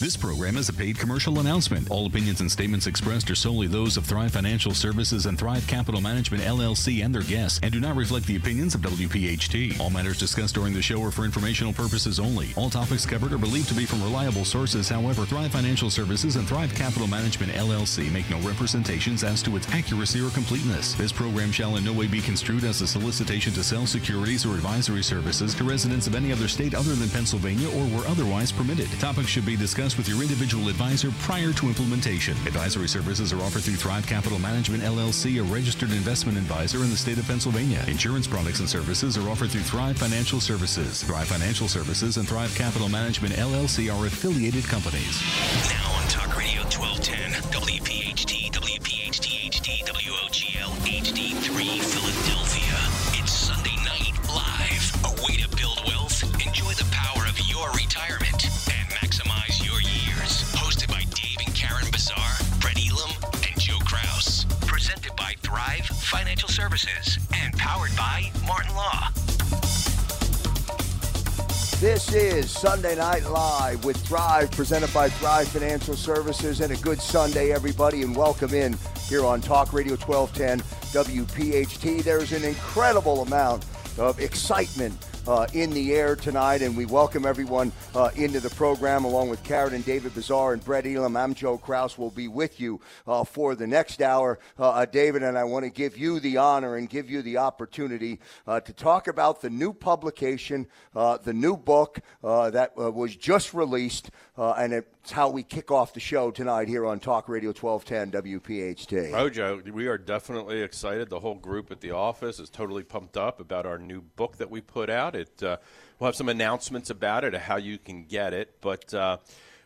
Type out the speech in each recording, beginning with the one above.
This program is a paid commercial announcement. All opinions and statements expressed are solely those of Thrive Financial Services and Thrive Capital Management LLC and their guests and do not reflect the opinions of WPHT. All matters discussed during the show are for informational purposes only. All topics covered are believed to be from reliable sources. However, Thrive Financial Services and Thrive Capital Management LLC make no representations as to its accuracy or completeness. This program shall in no way be construed as a solicitation to sell securities or advisory services to residents of any other state other than Pennsylvania or where otherwise permitted. Topics should be discussed with your individual advisor prior to implementation. Advisory services are offered through Thrive Capital Management LLC, a registered investment advisor in the state of Pennsylvania. Insurance products and services are offered through Thrive Financial Services. Thrive Financial Services and Thrive Capital Management LLC are affiliated companies. Now on Talk Radio 1210, WPHT, WPHT Services and powered by Martin Law. This is Sunday Night Live with Thrive, presented by Thrive Financial Services, and a good Sunday, everybody, and welcome in here on Talk Radio 1210 WPHT. There's an incredible amount of excitement uh, in the air tonight, and we welcome everyone uh, into the program along with Karen and David Bazaar and Brett Elam. I'm Joe Kraus. Will be with you uh, for the next hour, uh, uh, David, and I want to give you the honor and give you the opportunity uh, to talk about the new publication, the new book that was just released, and it's how we kick off the show tonight here on Talk Radio 1210 WPHT. Oh, Joe, we are definitely excited. The whole group at the office is totally pumped up about our new book that we put out. It uh, we'll have some announcements about it, how you can get it, but. Uh,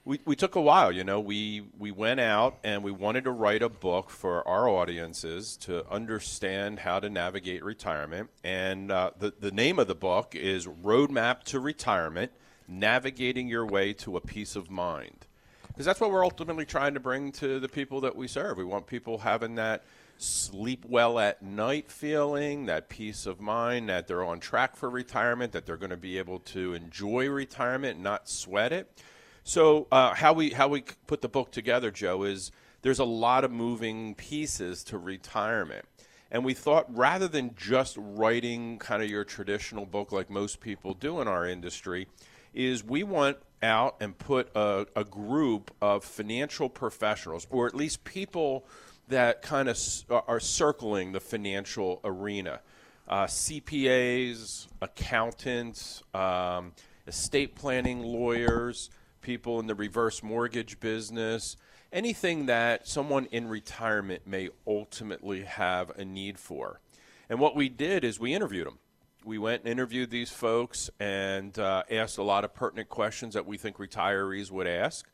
we, we took a while, you know. We we went out and we wanted to write a book for our audiences to understand how to navigate retirement. And uh, the the name of the book is Roadmap to Retirement: Navigating Your Way to a Peace of Mind. Because that's what we're ultimately trying to bring to the people that we serve. We want people having that sleep well at night feeling, that peace of mind that they're on track for retirement, that they're going to be able to enjoy retirement, not sweat it. So uh, how we how we put the book together, Joe, is there's a lot of moving pieces to retirement. And we thought rather than just writing kind of your traditional book like most people do in our industry, is we want out and put a, a group of financial professionals, or at least people that kind of are circling the financial arena. Uh, CPAs, accountants, um, estate planning lawyers, people in the reverse mortgage business, anything that someone in retirement may ultimately have a need for. And what we did is we interviewed them. We went and interviewed these folks and uh, asked a lot of pertinent questions that we think retirees would ask.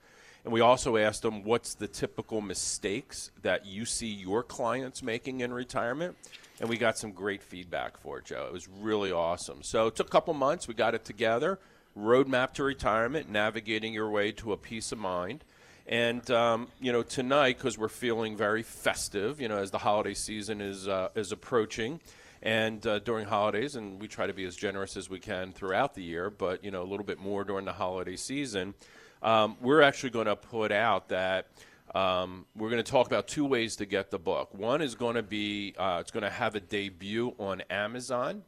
And we also asked them what's the typical mistakes that you see your clients making in retirement. And we got some great feedback for it, Joe. It was really awesome. So it took a couple months. We got it together. Roadmap to retirement, navigating your way to a peace of mind. And um, you know, tonight, because we're feeling very festive, you know, as the holiday season is uh, is approaching, and uh, during holidays, and we try to be as generous as we can throughout the year, but you know, a little bit more during the holiday season um, we're actually going to put out that um, we're going to talk about two ways to get the book. One is going to be uh, it's going to have a debut on Amazon.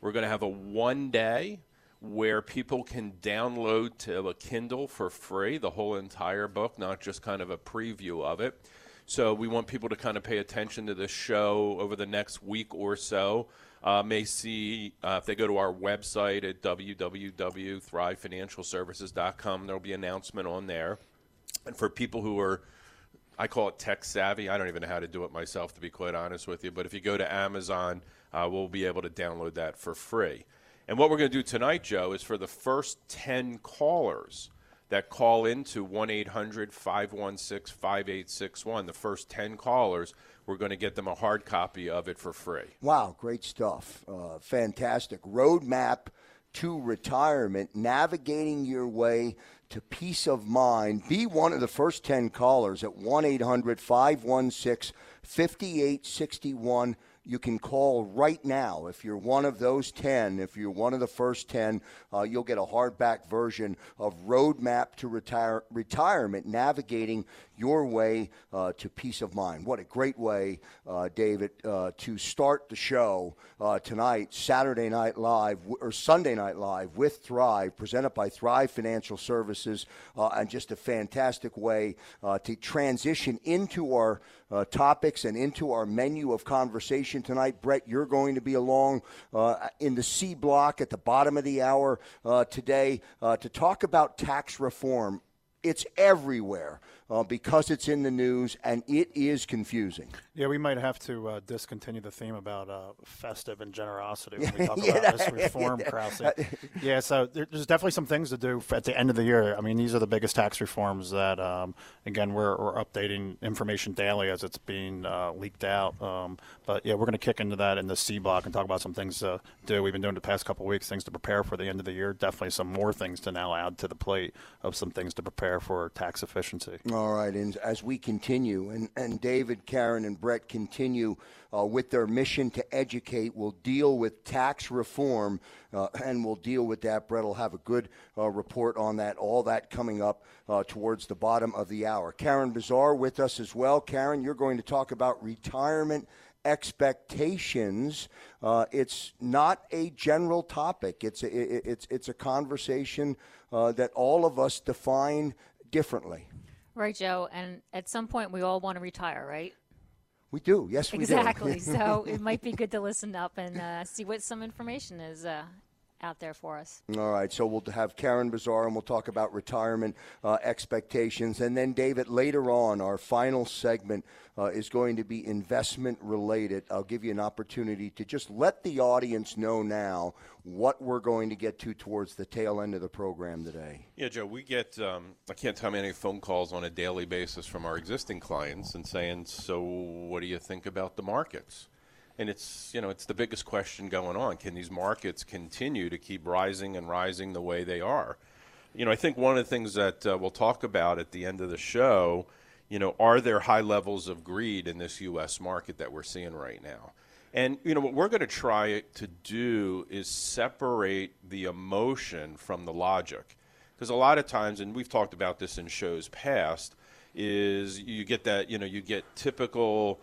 We're going to have a one day where people can download to a Kindle for free the whole entire book, not just kind of a preview of it. So we want people to kind of pay attention to this show over the next week or so uh, may see uh, if they go to our website at www.thrivefinancialservices.com. There'll be an announcement on there. And for people who are, I call it tech savvy. I don't even know how to do it myself, to be quite honest with you. But if you go to Amazon, uh, we'll be able to download that for free. And what we're going to do tonight, Joe, is for the first 10 callers that call into 1 800 516 5861, the first 10 callers, we're going to get them a hard copy of it for free. Wow, great stuff. Uh, fantastic. Roadmap to retirement, navigating your way to peace of mind. Be one of the first 10 callers at 1 800 516 5861 you can call right now. If you're one of those 10, if you're one of the first 10, uh, you'll get a hardback version of Roadmap to Retire- Retirement, navigating your way uh, to peace of mind. What a great way, uh, David, uh, to start the show uh, tonight, Saturday Night Live, or Sunday Night Live with Thrive, presented by Thrive Financial Services, uh, and just a fantastic way to transition into our uh, topics and into our menu of conversation tonight. Brett, you're going to be along uh, in the C block at the bottom of the hour uh, today uh, to talk about tax reform. It's everywhere uh, because it's in the news and it is confusing. Yeah, we might have to uh, discontinue the theme about uh, festive and generosity when we talk yeah, about this reform, Krause. yeah, so there's definitely some things to do at the end of the year. I mean, these are the biggest tax reforms that, um, again, we're, we're, updating information daily as it's being uh, leaked out. Um, but yeah, we're going to kick into that in the C block and talk about some things to do. We've been doing the past couple weeks, things to prepare for the end of the year. Definitely some more things to now add to the plate of some things to prepare for tax efficiency. All right, and as we continue, and, and David, Karen, and Brett continue uh, with their mission to educate, we'll deal with tax reform, uh, and we'll deal with that. Brett will have a good uh, report on that, all that coming up uh, towards the bottom of the hour. Karen Bazaar with us as well. Karen, you're going to talk about retirement expectations. Uh, it's not a general topic. It's a, it's it's a conversation uh, that all of us define differently. Right, Joe. And at some point, we all want to retire, right? We do. Yes, we exactly. do. Exactly. so it might be good to listen up and uh, see what some information is uh, out there for us. All right, so we'll have Karen Bazaar and we'll talk about retirement uh, expectations. And then, David, later on, our final segment uh, is going to be investment related. I'll give you an opportunity to just let the audience know now what we're going to get to towards the tail end of the program today. Yeah, Joe, we get, um, I can't tell how many phone calls on a daily basis from our existing clients and saying, so what do you think about the markets? And it's you know it's the biggest question going on. Can these markets continue to keep rising and rising the way they are? You know, I think one of the things that uh, we'll talk about at the end of the show, you know, are there high levels of greed in this U.S. market that we're seeing right now? And you know what we're going to try to do is separate the emotion from the logic, because a lot of times, and we've talked about this in shows past, is you get that you know you get typical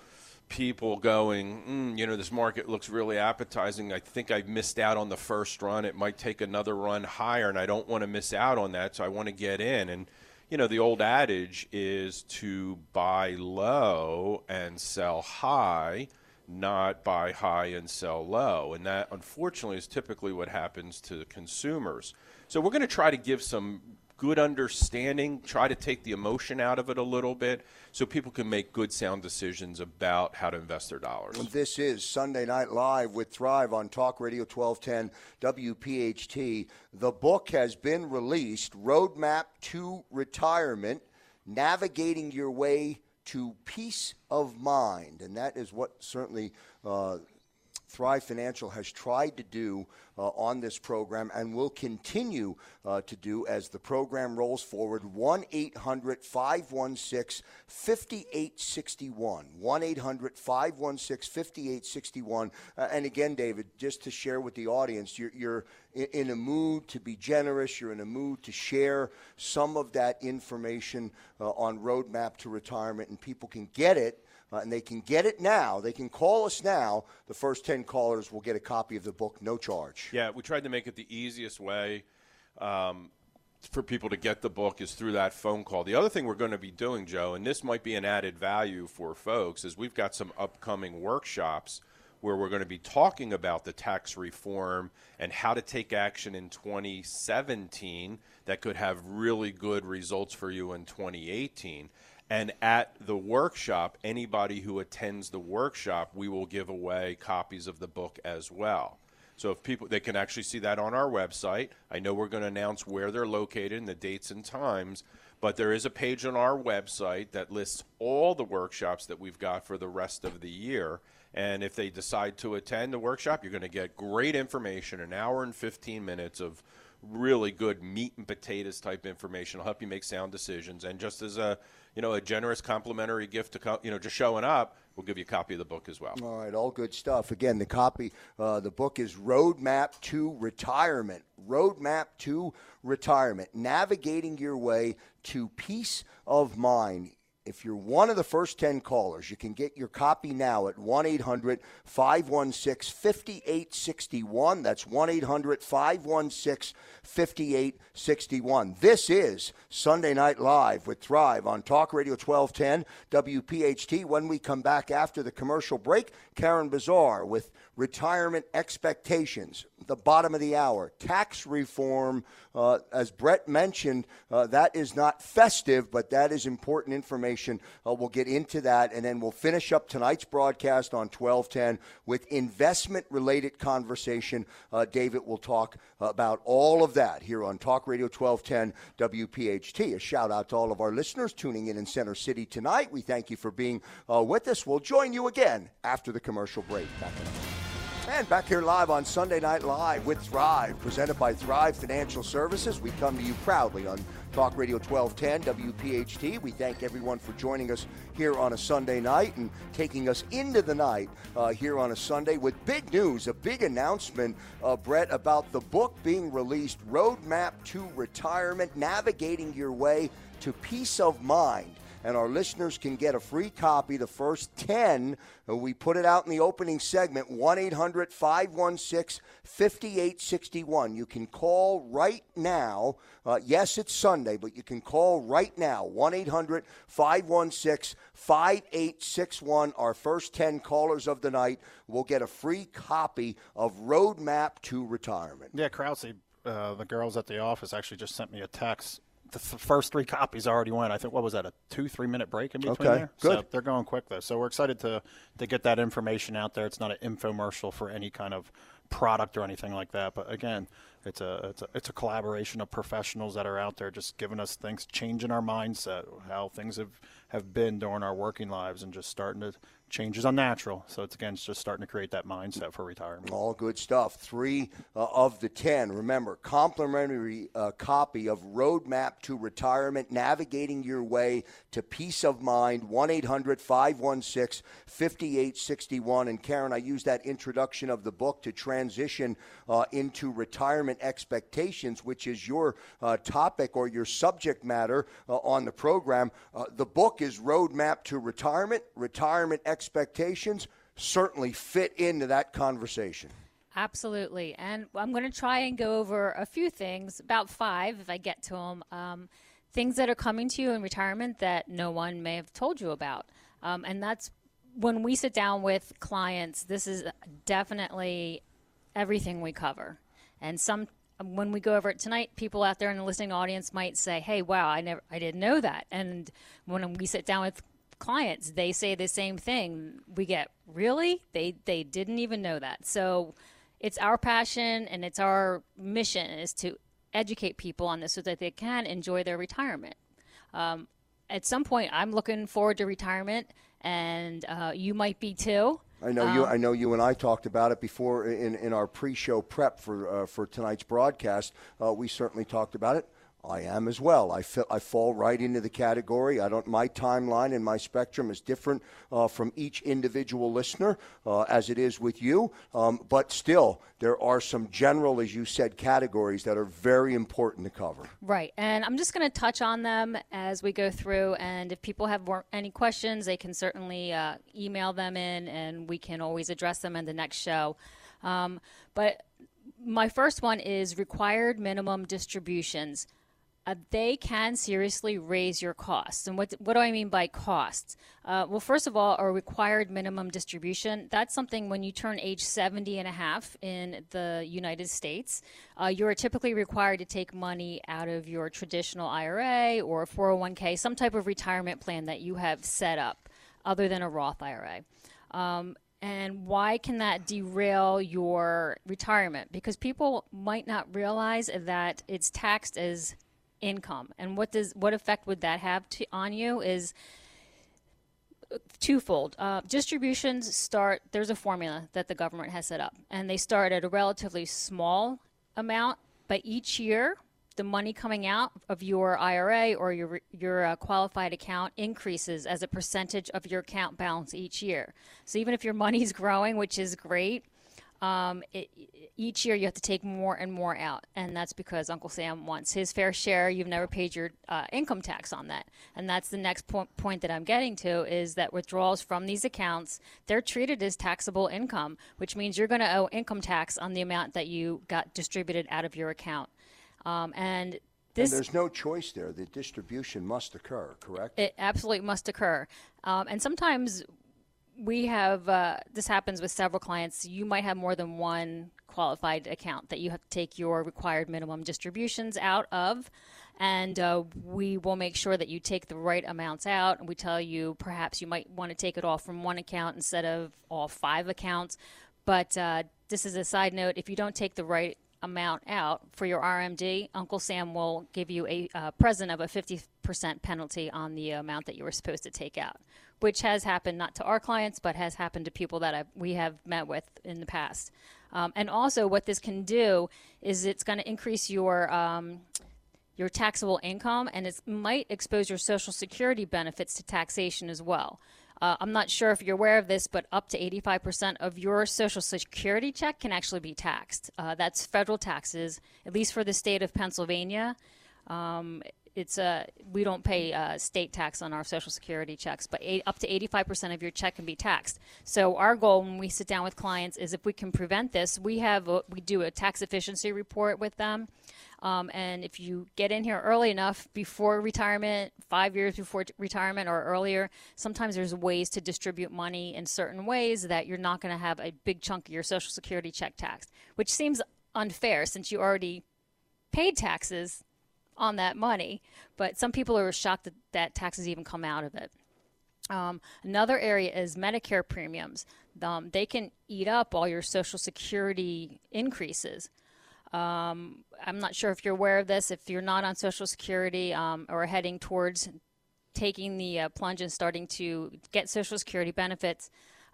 people going, mm, you know, this market looks really appetizing. I think I've missed out on the first run. It might take another run higher, and I don't want to miss out on that, so I want to get in. And, you know, the old adage is to buy low and sell high, not buy high and sell low. And that, unfortunately, is typically what happens to consumers. So we're going to try to give some good understanding, try to take the emotion out of it a little bit so people can make good, sound decisions about how to invest their dollars. This is Sunday Night Live with Thrive on Talk Radio 1210 WPHT. The book has been released Roadmap to Retirement Navigating Your Way to Peace of Mind. And that is what certainly. Uh, Thrive Financial has tried to do uh, on this program and will continue uh, to do as the program rolls forward. 1 800 516 5861. 1 800 516 5861. Uh, and again, David, just to share with the audience, you're, you're in a mood to be generous, you're in a mood to share some of that information uh, on Roadmap to Retirement, and people can get it uh, and they can get it now. They can call us now. The first 10 callers will get a copy of the book, no charge. Yeah, we tried to make it the easiest way um, for people to get the book is through that phone call. The other thing we're going to be doing, Joe, and this might be an added value for folks, is we've got some upcoming workshops where we're going to be talking about the tax reform and how to take action in 2017 that could have really good results for you in 2018. And at the workshop, anybody who attends the workshop, we will give away copies of the book as well. So if people, they can actually see that on our website. I know we're going to announce where they're located and the dates and times, but there is a page on our website that lists all the workshops that we've got for the rest of the year. And if they decide to attend the workshop, you're going to get great information, an hour and 15 minutes of really good meat and potatoes type information. It'll help you make sound decisions. And just as a you know a generous complimentary gift to you know just showing up, we'll give you a copy of the book as well. All right, all good stuff. Again, the copy, uh, the book is Roadmap to Retirement. Roadmap to Retirement, navigating your way to peace of mind if you're one of the first 10 callers, you can get your copy now at 1 800 516 5861. That's 1 800 516 5861. This is Sunday Night Live with Thrive on Talk Radio 1210 WPHT. When we come back after the commercial break, Karen Bazaar with retirement expectations, the bottom of the hour, tax reform. Uh, as Brett mentioned, uh, that is not festive, but that is important information. Uh, we'll get into that, and then we'll finish up tonight's broadcast on 1210 with investment related conversation. Uh, David will talk about all of that here on Talk Radio 1210 WPHT. A shout out to all of our listeners tuning in in Center City tonight. We thank you for being uh, with us. We'll join you again after the commercial break. Back and back here live on Sunday Night Live with Thrive, presented by Thrive Financial Services. We come to you proudly on Talk Radio 1210 WPHT. We thank everyone for joining us here on a Sunday night and taking us into the night uh, here on a Sunday with big news, a big announcement, uh, Brett, about the book being released Roadmap to Retirement Navigating Your Way to Peace of Mind and our listeners can get a free copy. The first 10, uh, we put it out in the opening segment 1 800 516 5861. You can call right now. Uh, yes, it's Sunday, but you can call right now 1 800 516 5861. Our first 10 callers of the night will get a free copy of Roadmap to Retirement. Yeah, Krause, uh, the girls at the office actually just sent me a text the first three copies already went. I think what was that a two three minute break in between okay, there? Good. So they're going quick though. So we're excited to to get that information out there. It's not an infomercial for any kind of product or anything like that. But again, it's a it's a it's a collaboration of professionals that are out there just giving us things, changing our mindset, how things have have been during our working lives, and just starting to change is unnatural. So it's again it's just starting to create that mindset for retirement. All good stuff. Three uh, of the ten. Remember, complimentary uh, copy of Roadmap to Retirement: Navigating Your Way to Peace of Mind. 1 800 516 5861. And Karen, I use that introduction of the book to transition uh, into retirement expectations, which is your uh, topic or your subject matter uh, on the program. Uh, the book is Roadmap to Retirement. Retirement expectations certainly fit into that conversation. Absolutely. And I'm going to try and go over a few things, about five if I get to them. Um, things that are coming to you in retirement that no one may have told you about. Um, and that's when we sit down with clients, this is definitely everything we cover. And some when we go over it tonight, people out there in the listening audience might say, "Hey, wow, I never, I didn't know that." And when we sit down with clients, they say the same thing. We get really they they didn't even know that. So it's our passion and it's our mission is to educate people on this so that they can enjoy their retirement. Um, at some point, I'm looking forward to retirement, and uh, you might be too. I know um, you. I know you and I talked about it before in, in our pre-show prep for uh, for tonight's broadcast. Uh, we certainly talked about it. I am as well. I, I fall right into the category. I don't. My timeline and my spectrum is different uh, from each individual listener, uh, as it is with you. Um, but still, there are some general, as you said, categories that are very important to cover. Right, and I'm just going to touch on them as we go through. And if people have more, any questions, they can certainly uh, email them in, and we can always address them in the next show. Um, but my first one is required minimum distributions uh, they can seriously raise your costs. And what, what do I mean by costs? Uh, well, first of all, a required minimum distribution, that's something when you turn age 70 and a half in the United States, uh, you're typically required to take money out of your traditional IRA or 401k, some type of retirement plan that you have set up other than a Roth IRA. Um, and why can that derail your retirement? Because people might not realize that it's taxed as income. And what does what effect would that have to, on you is twofold. Uh, distributions start. There's a formula that the government has set up, and they start at a relatively small amount, but each year the money coming out of your IRA or your your uh, qualified account increases as a percentage of your account balance each year. So even if your money's growing, which is great, um, it, each year you have to take more and more out, and that's because Uncle Sam wants his fair share. You've never paid your uh, income tax on that, and that's the next po- point that I'm getting to is that withdrawals from these accounts they're treated as taxable income, which means you're going to owe income tax on the amount that you got distributed out of your account. Um, and this, and there's no choice there. The distribution must occur, correct? It absolutely must occur. Um, and sometimes we have uh, this happens with several clients. You might have more than one qualified account that you have to take your required minimum distributions out of. And uh, we will make sure that you take the right amounts out. And we tell you perhaps you might want to take it all from one account instead of all five accounts. But uh, this is a side note if you don't take the right amount out for your RMD, Uncle Sam will give you a uh, present of a 50% penalty on the amount that you were supposed to take out, which has happened not to our clients, but has happened to people that I've, we have met with in the past. Um, and also, what this can do is it's going to increase your um, your taxable income, and it might expose your Social Security benefits to taxation as well. Uh, I'm not sure if you're aware of this, but up to 85% of your Social Security check can actually be taxed. Uh, that's federal taxes, at least for the state of Pennsylvania. Um, it's a we don't pay uh, state tax on our Social Security checks, but eight, up to 85% of your check can be taxed. So our goal when we sit down with clients is if we can prevent this, we have a, we do a tax efficiency report with them. Um, and if you get in here early enough before retirement, five years before t- retirement or earlier, sometimes there's ways to distribute money in certain ways that you're not going to have a big chunk of your Social Security check taxed, which seems unfair since you already paid taxes on that money. But some people are shocked that, that taxes even come out of it. Um, another area is Medicare premiums. Um, they can eat up all your Social Security increases. Um, I'm not sure if you're aware of this. If you're not on Social Security um, or heading towards taking the uh, plunge and starting to get Social Security benefits,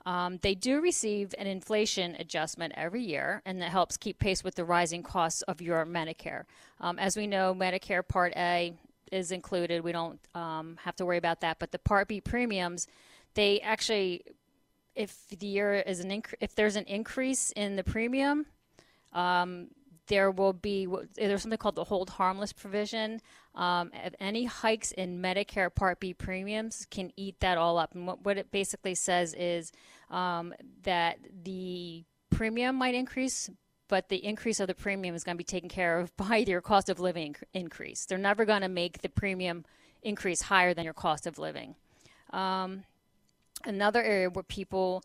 um, they do receive an inflation adjustment every year, and that helps keep pace with the rising costs of your Medicare. Um, as we know, Medicare Part A is included. We don't um, have to worry about that. But the Part B premiums, they actually, if the year is an inc- if there's an increase in the premium, um, there will be there's something called the hold harmless provision. Um, any hikes in Medicare Part B premiums can eat that all up. And what, what it basically says is um, that the premium might increase, but the increase of the premium is going to be taken care of by your cost of living increase. They're never going to make the premium increase higher than your cost of living. Um, another area where people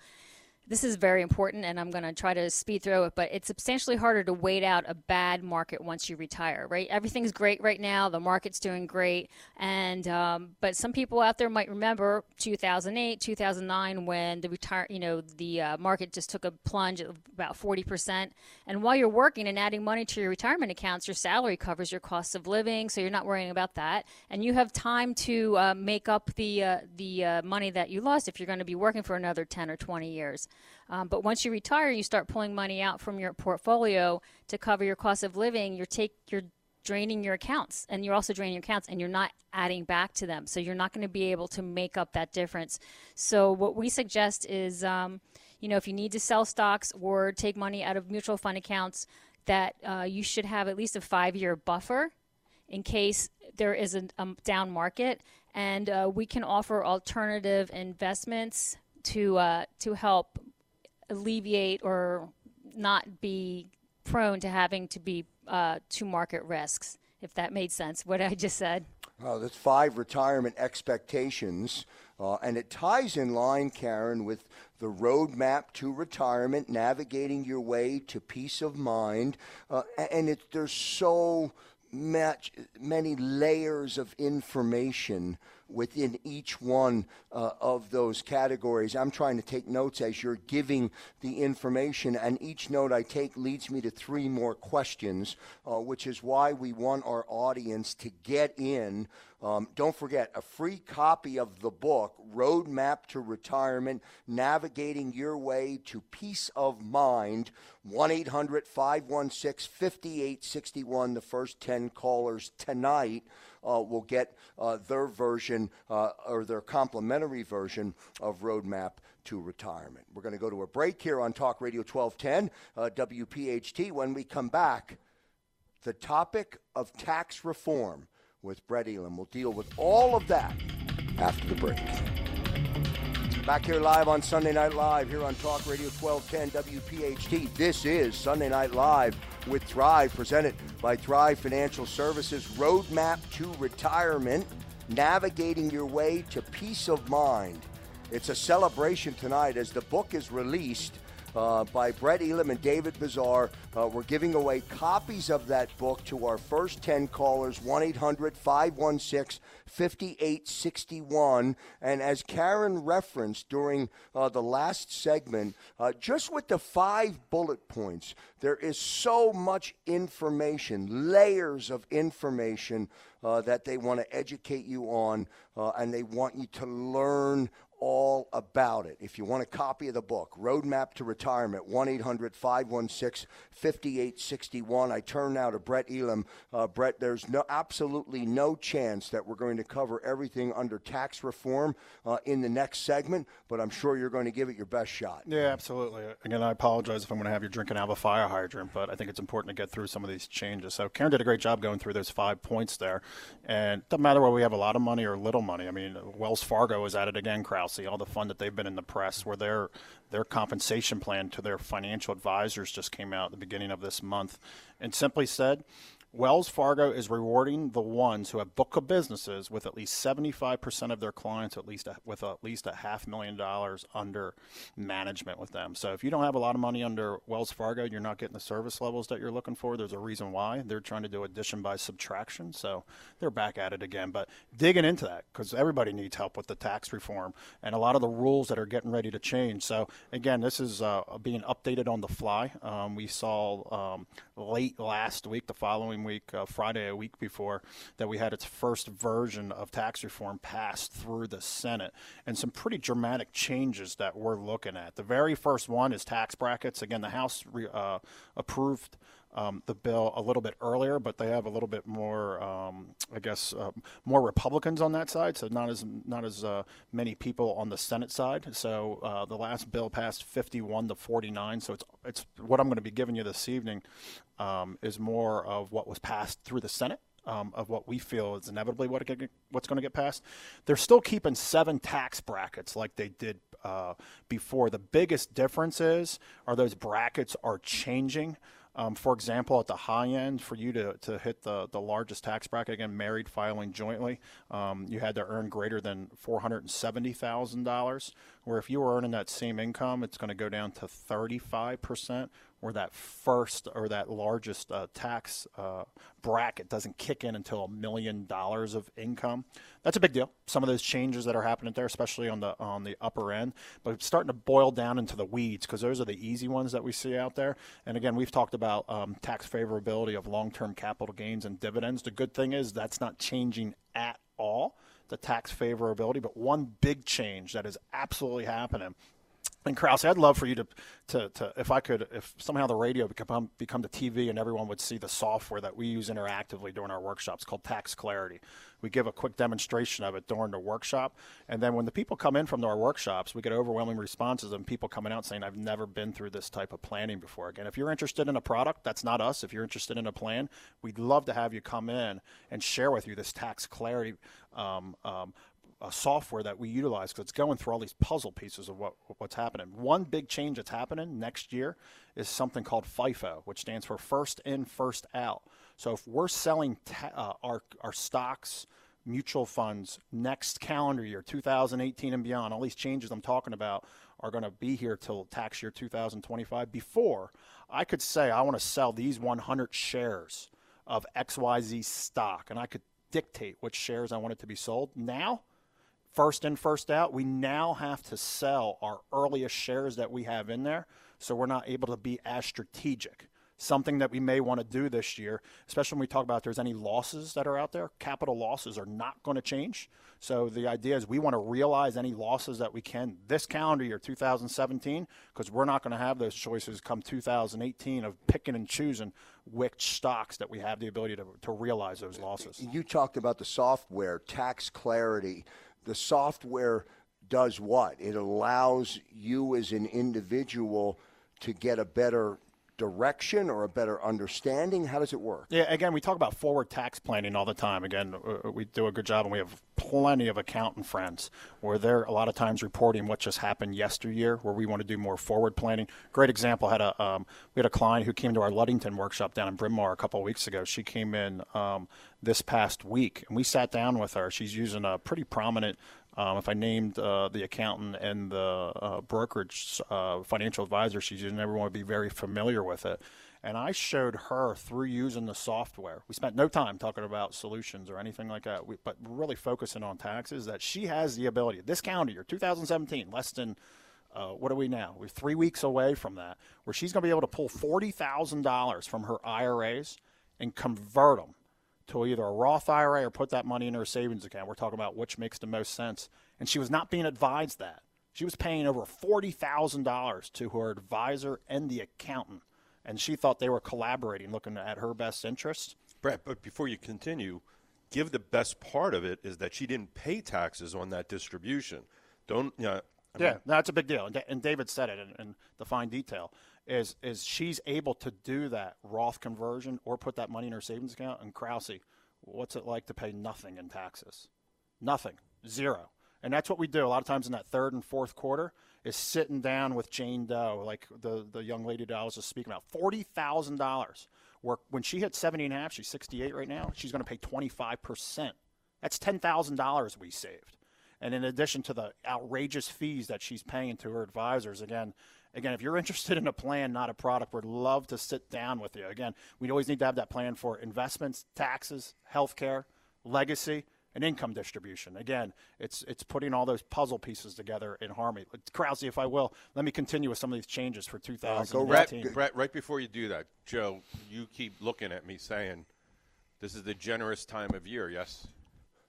this is very important, and I'm going to try to speed through it, but it's substantially harder to wait out a bad market once you retire, right? Everything's great right now. The market's doing great. And, um, but some people out there might remember 2008, 2009, when the retire, you know, the uh, market just took a plunge of about 40%. And while you're working and adding money to your retirement accounts, your salary covers your cost of living, so you're not worrying about that. And you have time to uh, make up the, uh, the uh, money that you lost if you're going to be working for another 10 or 20 years. Um, but once you retire, you start pulling money out from your portfolio to cover your cost of living. You're take you're draining your accounts, and you're also draining your accounts, and you're not adding back to them. So you're not going to be able to make up that difference. So what we suggest is, um, you know, if you need to sell stocks or take money out of mutual fund accounts, that uh, you should have at least a five-year buffer in case there is a, a down market. And uh, we can offer alternative investments to uh, to help alleviate or not be prone to having to be uh, to market risks. If that made sense, what I just said. Well, that's five retirement expectations, uh, and it ties in line, Karen, with the roadmap to retirement, navigating your way to peace of mind, uh, and it, there's so much, many layers of information within each one uh, of those categories. I'm trying to take notes as you're giving the information, and each note I take leads me to three more questions, uh, which is why we want our audience to get in Um, don't forget a free copy of the book, Roadmap to Retirement Navigating Your Way to Peace of Mind. 1 800 516 5861. The first 10 callers tonight will get uh, their version uh, or their complementary version of Roadmap to Retirement. We're going to go to a break here on Talk Radio 1210, uh, WPHT. When we come back, the topic of tax reform with Brett Elam. We'll deal with all of that after the break. Back here live on Sunday Night Live here on Talk Radio 1210 WPHT. This is Sunday Night Live with Thrive, presented by Thrive Financial Services. Roadmap to Retirement, navigating your way to peace of mind. It's a celebration tonight as the book is released uh, by Brett Elam and David Bazaar. Uh, we're giving away copies of that book to our first 10 callers, 1 800 516 5861. And as Karen referenced during uh, the last segment, uh, just with the five bullet points, there is so much information, layers of information uh, that they want to educate you on, uh, and they want you to learn all about it. If you want a copy of the book, Roadmap to Retirement, 1 800 516 5861. I turn now to Brett Elam. Uh, Brett, there's no, absolutely no chance that we're going to cover everything under tax reform uh, in the next segment, but I'm sure you're going to give it your best shot. Yeah, absolutely. Again, I apologize if I'm going to have you drinking out of a fire hydrant, but I think it's important to get through some of these changes. So Karen did a great job going through those five points there. And it doesn't matter whether we have a lot of money or little money. I mean, Wells Fargo is at it again, Krause see all the fun that they've been in the press, where their their compensation plan to their financial advisors just came out at the beginning of this month, and simply said, Wells Fargo is rewarding the ones who have book of businesses with at least 75% of their clients at least a, with at least a half million dollars under management with them. So if you don't have a lot of money under Wells Fargo, you're not getting the service levels that you're looking for. There's a reason why. They're trying to do addition by subtraction. So they're back at it again. But digging into that because everybody needs help with the tax reform and a lot of the rules that are getting ready to change. So again, this is uh, being updated on the fly. Um, we saw um, late last week, the following week, uh, Friday, a week before, that we had its first version of tax reform passed through the Senate, and some pretty dramatic changes that we're looking at. The very first one is tax brackets. Again, the House re, uh, approved. Um, the bill a little bit earlier, but they have a little bit more, um, I guess, uh, more Republicans on that side, so not as not as uh, many people on the Senate side. So uh, the last bill passed 51 to 49. So it's it's what I'm going to be giving you this evening um, is more of what was passed through the Senate. Um, of what we feel is inevitably what get, what's going to get passed. They're still keeping seven tax brackets like they did uh, before. The biggest difference is are those brackets are changing. Um, for example, at the high end, for you to, to hit the, the largest tax bracket, again, married filing jointly, um, you had to earn greater than $470,000. Where if you were earning that same income, it's going to go down to 35%, or that first or that largest uh, tax uh, bracket doesn't kick in until a million dollars of income. That's a big deal. Some of those changes that are happening there, especially on the on the upper end, but it's starting to boil down into the weeds because those are the easy ones that we see out there. And again, we've talked about um, tax favorability of long-term capital gains and dividends. The good thing is that's not changing at all the tax favorability, but one big change that is absolutely happening and Krause, I'd love for you to, to, to, if I could, if somehow the radio become become the TV and everyone would see the software that we use interactively during our workshops called Tax Clarity. We give a quick demonstration of it during the workshop, and then when the people come in from our workshops, we get overwhelming responses and people coming out saying, "I've never been through this type of planning before." Again, if you're interested in a product, that's not us. If you're interested in a plan, we'd love to have you come in and share with you this Tax Clarity um, um, uh, software that we utilize because it's going through all these puzzle pieces of what what's happening. One big change that's happening next year is something called FIFO, which stands for First In, First Out. So if we're selling ta- uh, our our stocks, mutual funds next calendar year, 2018 and beyond, all these changes I'm talking about are going to be here till tax year 2025. Before I could say I want to sell these 100 shares of XYZ stock, and I could dictate which shares I want it to be sold. Now first in, first out, we now have to sell our earliest shares that we have in there. So we're not able to be as strategic. something that we may want to do this year, especially when we talk about there's any losses that are out there. Capital losses are not going to change. So the idea is we want to realize any losses that we can this calendar year, 2017, because we're not going to have those choices come 2018 of picking and choosing which stocks that we have the ability to, to realize those losses. You talked about the software, tax clarity. The software does what? It allows you as an individual to get a better direction or a better understanding? How does it work? Yeah, again, we talk about forward tax planning all the time. Again, uh, we do a good job, and we have plenty of accountant friends where they're a lot of times reporting what just happened yesteryear, where we want to do more forward planning. Great example had a um, we had a client who came to our Ludington workshop down in Bryn Mawr a couple of weeks ago. She came in um, this past week, and we sat down with her. She's using a pretty prominent um, if I named uh, the accountant and the uh, brokerage uh, financial advisor she's using, everyone would be very familiar with it. And I showed her through using the software. We spent no time talking about solutions or anything like that, we, but really focusing on taxes. That she has the ability this calendar year, 2017, less than uh, what are we now? We're three weeks away from that, where she's going to be able to pull forty thousand dollars from her IRAs and convert them to either a Roth IRA or put that money in her savings account. We're talking about which makes the most sense. And she was not being advised that. She was paying over $40,000 to her advisor and the accountant. And she thought they were collaborating, looking at her best interest. Brett, but before you continue, give the best part of it is that she didn't pay taxes on that distribution. Don't, you know, I yeah, that's a big deal. And, David said it in, in the fine detail is is she's able to do that Roth conversion or put that money in her savings account. And Krause, what's it like to pay nothing in taxes? Nothing, zero. And that's what we do a lot of times in that third and fourth quarter is sitting down with Jane Doe, like the, the young lady that I was just speaking about, forty thousand dollars. Where when she hit seventy and a half, she's sixty eight right now. She's going to pay twenty five percent. That's ten thousand dollars we saved. And in addition to the outrageous fees that she's paying to her advisors, again, again, if you're interested in a plan, not a product, we'd love to sit down with you. Again, we always need to have that plan for investments, taxes, healthcare, legacy, and income distribution. Again, it's it's putting all those puzzle pieces together in harmony. Krause, if I will, let me continue with some of these changes for uh, 2018. Brett, Brett, right before you do that, Joe, you keep looking at me saying, "This is the generous time of year." Yes.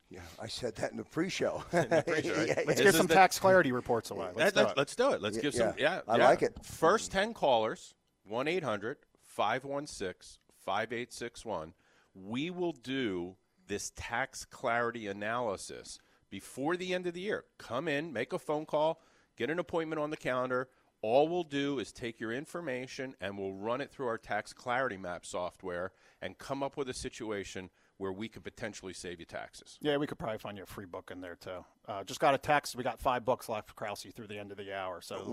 Yeah, I said that in the pre-show. the pre-show right? yeah, let's get some tax clarity reports away. Let's, do, it. let's do it. Let's give some. Yeah, I like it. First ten callers, one 516 5861 We will do this tax clarity analysis before the end of the year. Come in, make a phone call, get an appointment on the calendar. All we'll do is take your information and we'll run it through our tax clarity map software and come up with a situation where we could potentially save you taxes. Yeah, we could probably find you a free book in there too. Uh, just got a text. We got five books left, for Krause, through the end of the hour. So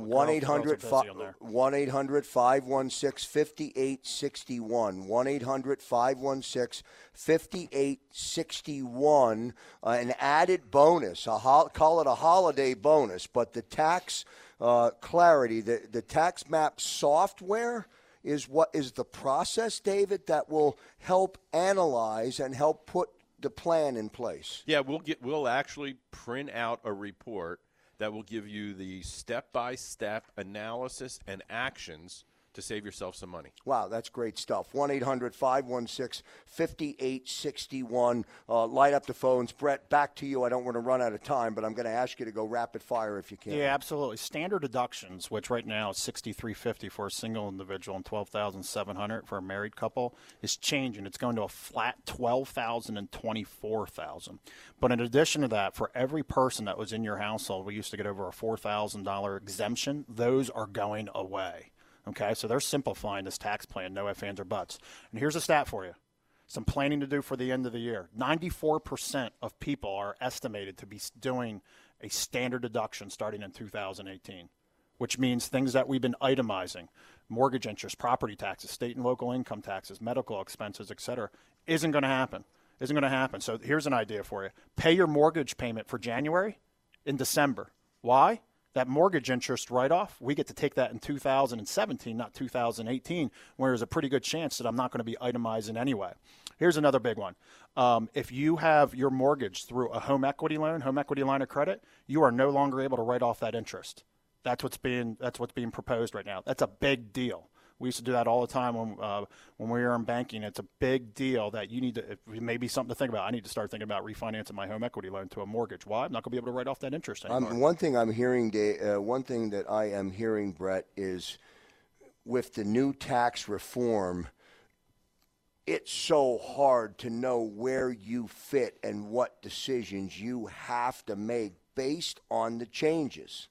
1 800 516 5861. 1 800 516 5861. Uh, an added bonus. A ho- call it a holiday bonus, but the tax uh, clarity, the, the tax map software is what is the process, David, that will help analyze and help put the plan in place. Yeah, we'll get we'll actually print out a report that will give you the step-by-step analysis and actions to save yourself some money. Wow, that's great stuff. 1 800 516 5861. Uh, light up the phones. Brett, back to you. I don't want to run out of time, but I'm going to ask you to go rapid fire if you can. Yeah, absolutely. Standard deductions, which right now is 6350 for a single individual and 12700 for a married couple, is changing. It's going to a flat 12000 and 24000 But in addition to that, for every person that was in your household, we used to get over a $4,000 exemption. Those are going away. Okay, so they're simplifying this tax plan, no ifs, ands, or buts. And here's a stat for you some planning to do for the end of the year. 94% of people are estimated to be doing a standard deduction starting in 2018, which means things that we've been itemizing mortgage interest, property taxes, state and local income taxes, medical expenses, et cetera, isn't going to happen. Isn't going to happen. So here's an idea for you pay your mortgage payment for January in December. Why? That mortgage interest write off, we get to take that in 2017, not 2018, where there's a pretty good chance that I'm not going to be itemizing anyway. Here's another big one. Um, if you have your mortgage through a home equity loan, home equity line of credit, you are no longer able to write off that interest. That's what's being that's what's being proposed right now. That's a big deal. We used to do that all the time when uh, when we were in banking. It's a big deal that you need to. maybe something to think about. I need to start thinking about refinancing my home equity loan to a mortgage. Why? I'm not going to be able to write off that interest anymore. Um, one thing I'm hearing, uh, one thing that I am hearing, Brett, is with the new tax reform it's so hard to know where you fit and what decisions you have to make based on the changes.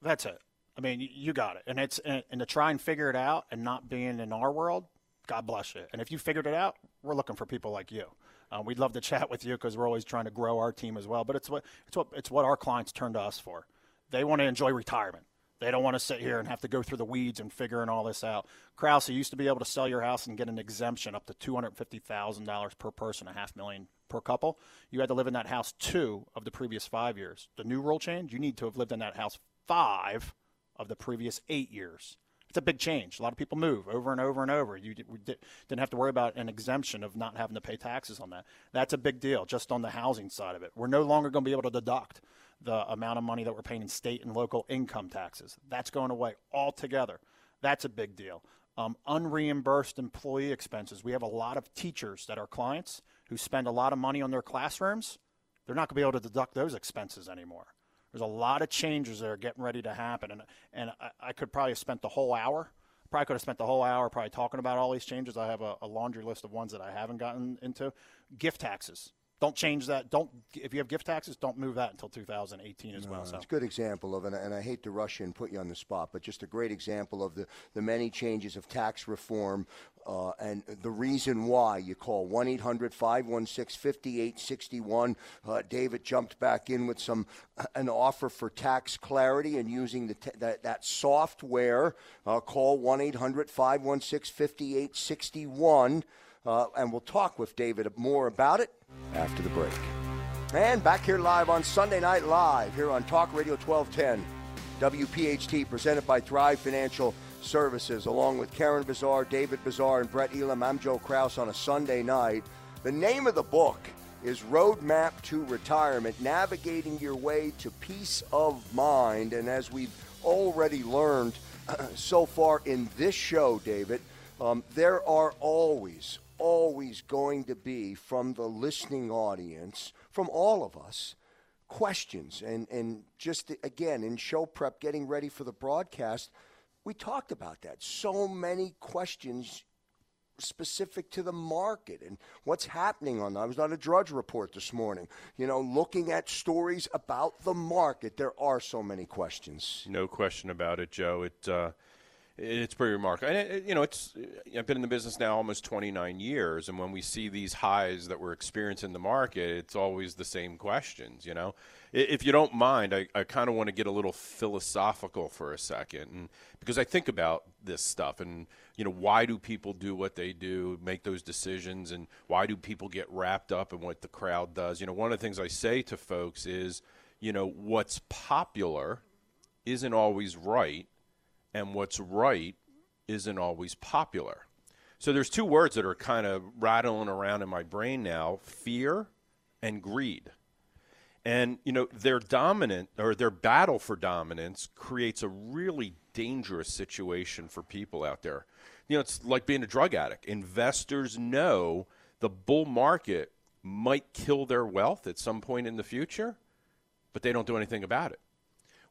That's it. I mean, you got it. And it's and, to try and figure it out and not being in our world, God bless you. And if you figured it out, we're looking for people like you. Uh, we'd love to chat with you because we're always trying to grow our team as well. But it's what it's what it's what our clients turn to us for. They want to enjoy retirement. They don't want to sit here and have to go through the weeds and figuring all this out. Krause used to be able to sell your house and get an exemption up to two hundred fifty thousand dollars per person, a half million per couple. You had to live in that house two of the previous five years. The new rule change: you need to have lived in that house five of the previous eight years. It's a big change. A lot of people move over and over and over. You didn't have to worry about an exemption of not having to pay taxes on that. That's a big deal just on the housing side of it. We're no longer going to be able to deduct the amount of money that we're paying in state and local income taxes. That's going away altogether. That's a big deal. Um, unreimbursed employee expenses. We have a lot of teachers that are clients who spend a lot of money on their classrooms. They're not going to be able to deduct those expenses anymore. There's a lot of changes that are getting ready to happen, and and I, I could probably have spent the whole hour. Probably could have spent the whole hour probably talking about all these changes. I have a, a laundry list of ones that I haven't gotten into. Gift taxes. Don't change that. Don't if you have gift taxes, don't move that until 2018 as no, well. So. It's a good example of it, and I hate to rush you and put you on the spot, but just a great example of the, the many changes of tax reform uh, and the reason why. You call 1 800 516 5861. Uh, David jumped back in with some uh, an offer for tax clarity and using the t- that, that software. Uh, call 1 800 516 5861. Uh, and we'll talk with David more about it after the break. And back here live on Sunday Night Live here on Talk Radio 1210, WPHT, presented by Thrive Financial Services, along with Karen Bezar, David Bezar, and Brett Elam. I'm Joe Kraus on a Sunday night. The name of the book is Roadmap to Retirement Navigating Your Way to Peace of Mind. And as we've already learned so far in this show, David, um, there are always, always going to be from the listening audience, from all of us, questions. And, and just again, in show prep, getting ready for the broadcast, we talked about that. So many questions specific to the market and what's happening on that. I was on a Drudge Report this morning, you know, looking at stories about the market. There are so many questions. No question about it, Joe. It, uh, it's pretty remarkable. And, it, you know, it's I've been in the business now almost 29 years, and when we see these highs that we're experiencing in the market, it's always the same questions. You know, if you don't mind, I, I kind of want to get a little philosophical for a second, and because I think about this stuff, and you know, why do people do what they do, make those decisions, and why do people get wrapped up in what the crowd does? You know, one of the things I say to folks is, you know, what's popular isn't always right and what's right isn't always popular. So there's two words that are kind of rattling around in my brain now fear and greed. And, you know, their dominant or their battle for dominance creates a really dangerous situation for people out there. You know, it's like being a drug addict. Investors know the bull market might kill their wealth at some point in the future, but they don't do anything about it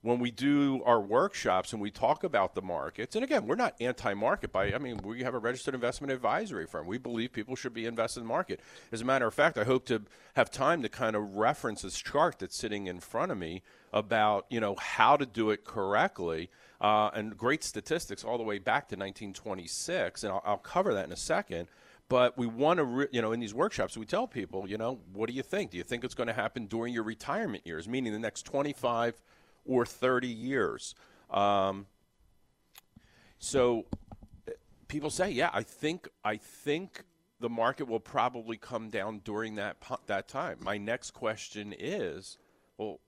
when we do our workshops and we talk about the markets, and again, we're not anti-market by, I mean, we have a registered investment advisory firm. We believe people should be invested in the market. As a matter of fact, I hope to have time to kind of reference this chart that's sitting in front of me about, you know, how to do it correctly. Uh, and great statistics all the way back to 1926, and I'll, I'll cover that in a second. But we want to, re- you know, in these workshops, we tell people, you know, what do you think? Do you think it's going to happen during your retirement years, meaning the next 25 – or 30 years. Um, so people say, yeah, I think I think the market will probably come down during that that time. My next question is, well,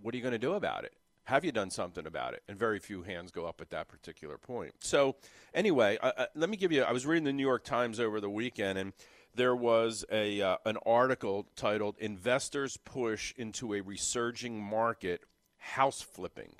what are you going to do about it? Have you done something about it? And very few hands go up at that particular point. So, anyway, uh, let me give you. I was reading the New York Times over the weekend, and there was a uh, an article titled "Investors Push into a Resurging Market house flipping.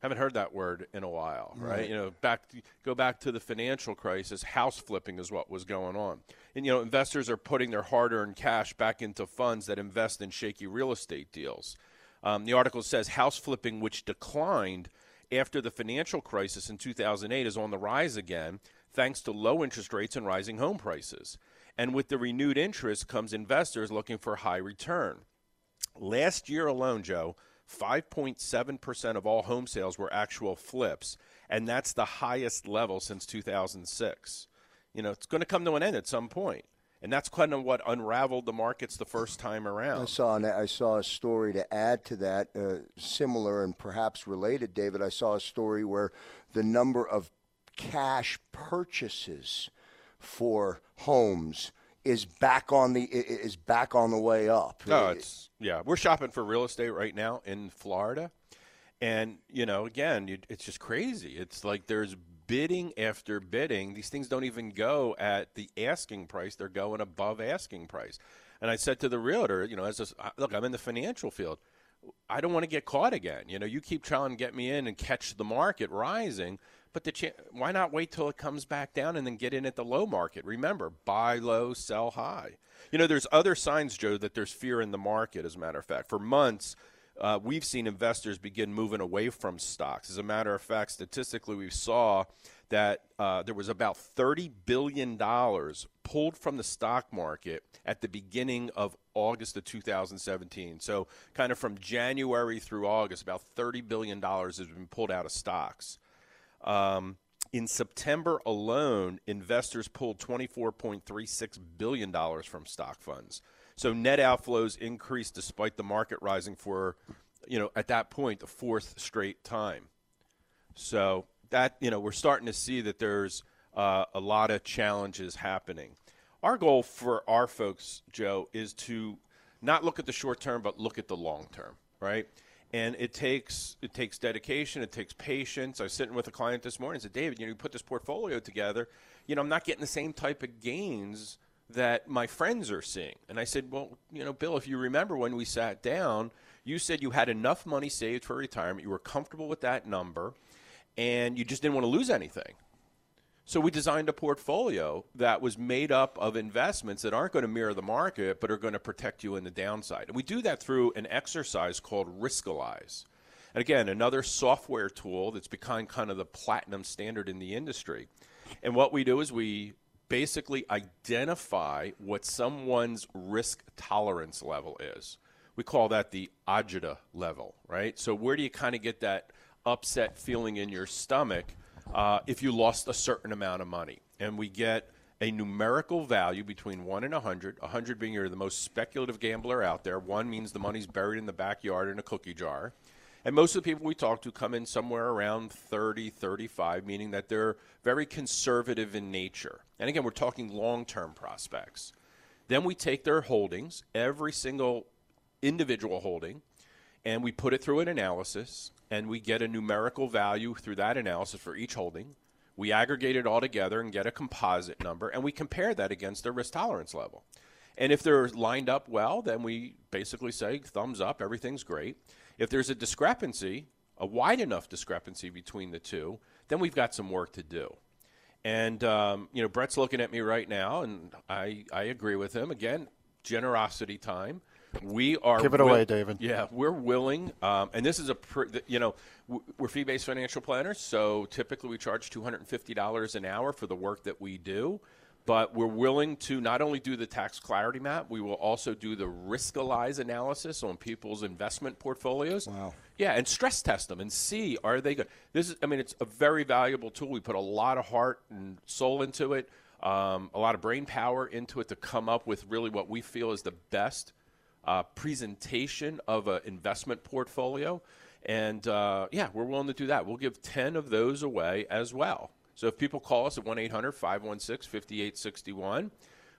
Haven't heard that word in a while, right? You know, back go back to the financial crisis. House flipping is what was going on, and you know, investors are putting their hard-earned cash back into funds that invest in shaky real estate deals. Um, the article says house flipping, which declined after the financial crisis in 2008, is on the rise again, thanks to low interest rates and rising home prices. And with the renewed interest comes investors looking for high return. Last year alone, Joe, 5.7% of all home sales were actual flips, and that's the highest level since 2006. You know, it's going to come to an end at some point. And that's kind of what unraveled the markets the first time around. I saw an, I saw a story to add to that, uh, similar and perhaps related, David. I saw a story where the number of cash purchases for homes is back on the is back on the way up. No, it's yeah. We're shopping for real estate right now in Florida, and you know, again, it's just crazy. It's like there's bidding after bidding. These things don't even go at the asking price; they're going above asking price. And I said to the realtor, you know, as a, look, I'm in the financial field. I don't want to get caught again. You know, you keep trying to get me in and catch the market rising. But the why not wait till it comes back down and then get in at the low market? Remember, buy low, sell high. You know, there's other signs, Joe, that there's fear in the market. As a matter of fact, for months. Uh, we've seen investors begin moving away from stocks. As a matter of fact, statistically, we saw that uh, there was about $30 billion pulled from the stock market at the beginning of August of 2017. So, kind of from January through August, about $30 billion has been pulled out of stocks. Um, in September alone, investors pulled $24.36 billion from stock funds. So net outflows increased despite the market rising for, you know, at that point, the fourth straight time. So that, you know, we're starting to see that there's uh, a lot of challenges happening. Our goal for our folks, Joe, is to not look at the short term, but look at the long term, right? And it takes it takes dedication, it takes patience. I was sitting with a client this morning and said, David, you know, you put this portfolio together, you know, I'm not getting the same type of gains that my friends are seeing. And I said, Well, you know, Bill, if you remember when we sat down, you said you had enough money saved for retirement, you were comfortable with that number, and you just didn't want to lose anything. So we designed a portfolio that was made up of investments that aren't going to mirror the market, but are going to protect you in the downside. And we do that through an exercise called Riskalyze. And again, another software tool that's become kind of the platinum standard in the industry. And what we do is we basically identify what someone's risk tolerance level is. We call that the agita level, right? So where do you kind of get that upset feeling in your stomach? Uh, if you lost a certain amount of money. And we get a numerical value between 1 and 100, 100 being you're the most speculative gambler out there. 1 means the money's buried in the backyard in a cookie jar. And most of the people we talk to come in somewhere around 30, 35, meaning that they're very conservative in nature. And again, we're talking long term prospects. Then we take their holdings, every single individual holding, and we put it through an analysis and we get a numerical value through that analysis for each holding. We aggregate it all together and get a composite number, and we compare that against their risk tolerance level. And if they're lined up well, then we basically say thumbs up, everything's great. If there's a discrepancy, a wide enough discrepancy between the two, then we've got some work to do. And um, you know, Brett's looking at me right now, and I I agree with him. Again, generosity time. We are give it away, David. Yeah, we're willing, um, and this is a you know we're fee-based financial planners, so typically we charge two hundred and fifty dollars an hour for the work that we do. But we're willing to not only do the tax clarity map, we will also do the Riskalyze analysis on people's investment portfolios. Wow. Yeah, and stress test them and see are they good. This is, I mean, it's a very valuable tool. We put a lot of heart and soul into it, um, a lot of brain power into it to come up with really what we feel is the best uh, presentation of an investment portfolio. And uh, yeah, we're willing to do that. We'll give 10 of those away as well. So if people call us at 1 800 516 5861,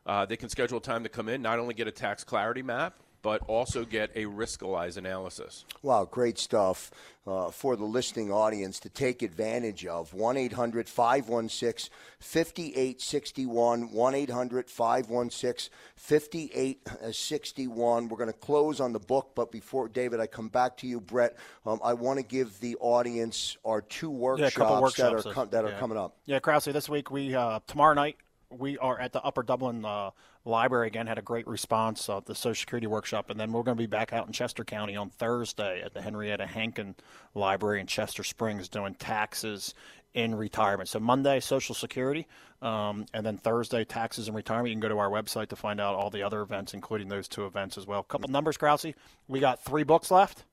uh, they can schedule time to come in, not only get a tax clarity map, but also get a Riskalyze analysis. Wow, great stuff uh, for the listening audience to take advantage of. 1 800 516 5861. 1 800 516 5861. We're going to close on the book, but before, David, I come back to you, Brett, um, I want to give the audience our two workshops, yeah, workshops that are, com- that yeah. are coming up. Yeah, Krause, this week, we uh, tomorrow night, we are at the Upper Dublin uh, Library again. Had a great response of the Social Security workshop, and then we're going to be back out in Chester County on Thursday at the Henrietta Hankin Library in Chester Springs doing taxes in retirement. So Monday, Social Security, um, and then Thursday, taxes and retirement. You can go to our website to find out all the other events, including those two events as well. Couple numbers, Krause. We got three books left.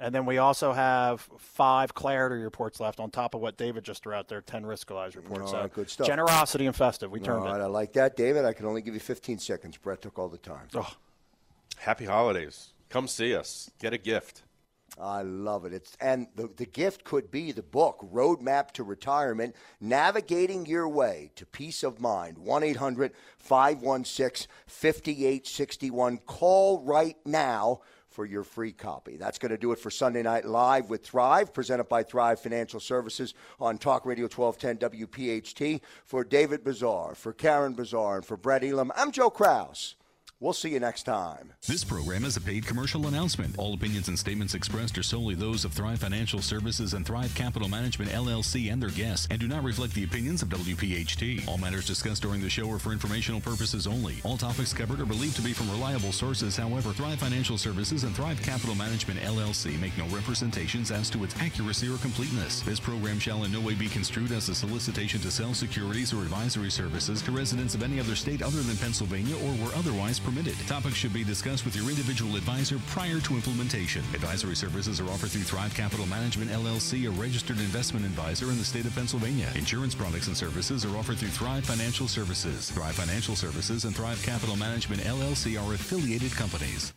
And then we also have five clarity reports left on top of what David just threw out there, 10 Riskalyze reports. All right, good stuff. Generosity and festive. We turned all right, it. I like that, David. I can only give you 15 seconds. Brett took all the time. Oh, Happy holidays. Come see us. Get a gift. I love it. It's and the, the gift could be the book Roadmap to Retirement: Navigating Your Way to Peace of Mind. 1-800-516-5861. Call right now for your free copy. That's going to do it for Sunday Night Live with Thrive, presented by Thrive Financial Services on Talk Radio 1210 WPHT. For David Bezar, for Karen Bezar, and for Brett Elam, I'm Joe Kraus. We'll see you next time. This program is a paid commercial announcement. All opinions and statements expressed are solely those of Thrive Financial Services and Thrive Capital Management LLC and their guests and do not reflect the opinions of WPHT. All matters discussed during the show are for informational purposes only. All topics covered are believed to be from reliable sources. However, Thrive Financial Services and Thrive Capital Management LLC make no representations as to its accuracy or completeness. This program shall in no way be construed as a solicitation to sell securities or advisory services to residents of any other state other than Pennsylvania or where otherwise permitted. Topics should be discussed with your individual advisor prior to implementation. Advisory services are offered through Thrive Capital Management LLC, a registered investment advisor in the state of Pennsylvania. Insurance products and services are offered through Thrive Financial Services. Thrive Financial Services and Thrive Capital Management LLC are affiliated companies.